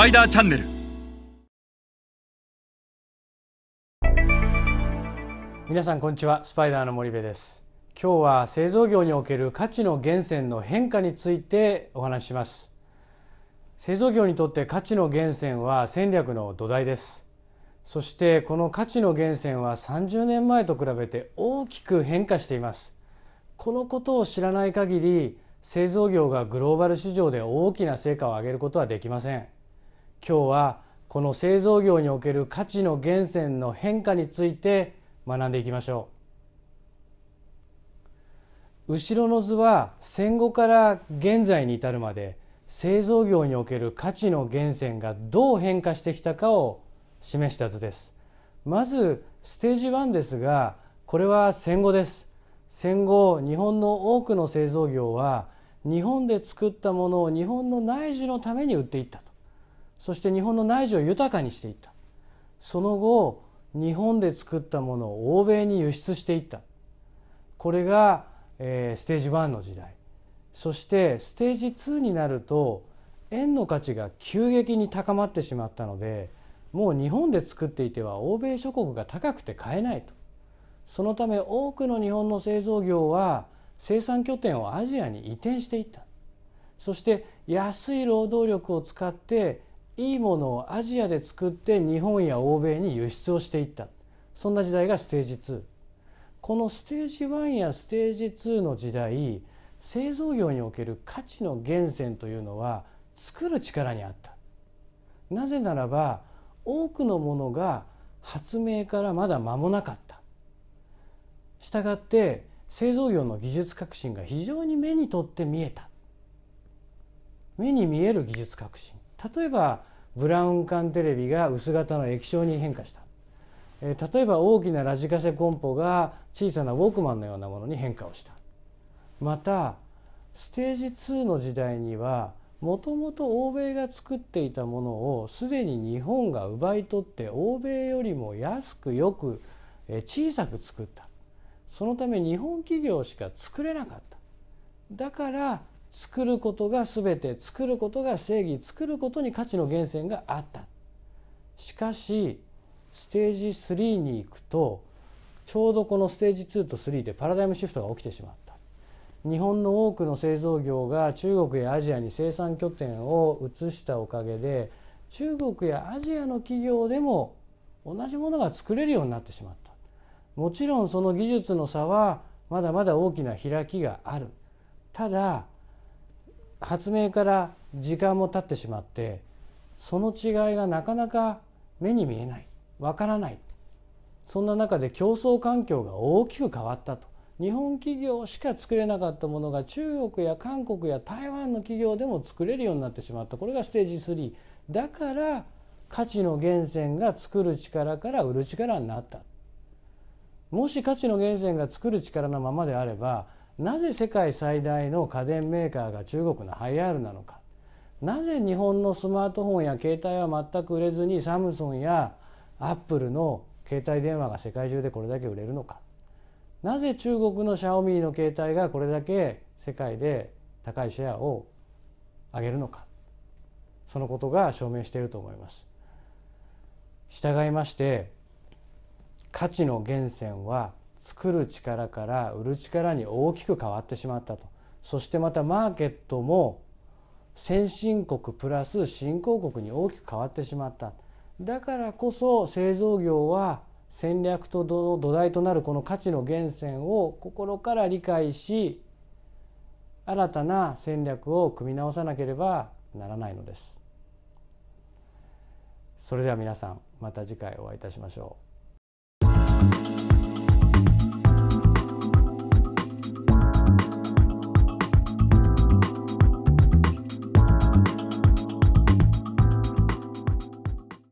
パイダーチャンネル。皆さんこんにちは。スパイダーの森部です。今日は製造業における価値の源泉の変化についてお話しします。製造業にとって価値の源泉は戦略の土台です。そしてこの価値の源泉は30年前と比べて大きく変化しています。このことを知らない限り製造業がグローバル市場で大きな成果を上げることはできません。今日はこの製造業における価値の源泉の変化について学んでいきましょう。後ろの図は戦後から現在に至るまで製造業における価値の源泉がどう変化してきたかを示した図です。まずステージ1ですがこれは戦後です。戦後日本の多くの製造業は日本で作ったものを日本の内需のために売っていったと。そして日本の内需を豊かにしていった。その後日本で作ったものを欧米に輸出していった。これが、えー、ステージ1の時代。そしてステージ2になると円の価値が急激に高まってしまったのでもう日本で作っていては欧米諸国が高くて買えないと。そのため多くの日本の製造業は生産拠点をアジアに移転していった。そして安い労働力を使っていいものをアジアで作って日本や欧米に輸出をしていった。そんな時代がステージ2このステージ1やステージ2の時代製造業における価値の源泉というのは作る力にあった。なぜならば多くのものが発明からまだ間もなかった。したがって製造業の技術革新が非常に目にとって見えた。目に見える技術革新。例えばブラウン管テレビが薄型の液晶に変化した。例えば大きなラジカセコンポが小さなウォークマンのようなものに変化をした。またステージ2の時代にはもともと欧米が作っていたものをすでに日本が奪い取って欧米よりも安くよく小さく作った。そのため日本企業しか作れなかった。だから作ることが全て作ることが正義作ることに価値の源泉があった。しかしステージ3に行くとちょうどこのステージ2と3でパラダイムシフトが起きてしまった。日本の多くの製造業が中国やアジアに生産拠点を移したおかげで中国やアジアの企業でも同じものが作れるようになってしまった。もちろんその技術の差はまだまだ大きな開きがある。ただ発明から時間も経ってしまってその違いがなかなか目に見えない。わからない。そんな中で競争環境が大きく変わったと。日本企業しか作れなかったものが中国や韓国や台湾の企業でも作れるようになってしまった。これがステージ3だから価値の源泉が作る力から売る力になった。もし価値の源泉が作る力のままであればなぜ世界最大の家電メーカーが中国のハイアールなのか。なぜ日本のスマートフォンや携帯は全く売れずにサムソンやアップルの携帯電話が世界中でこれだけ売れるのか。なぜ中国のシャオミーの携帯がこれだけ世界で高いシェアを上げるのか。そのことが証明していると思います。従いまして価値の源泉は作る力から売る力に大きく変わってしまったと。そしてまたマーケットも先進国プラス新興国に大きく変わってしまった。だからこそ製造業は戦略と土台となるこの価値の源泉を心から理解し新たな戦略を組み直さなければならないのです。それでは皆さんまた次回お会いいたしましょう。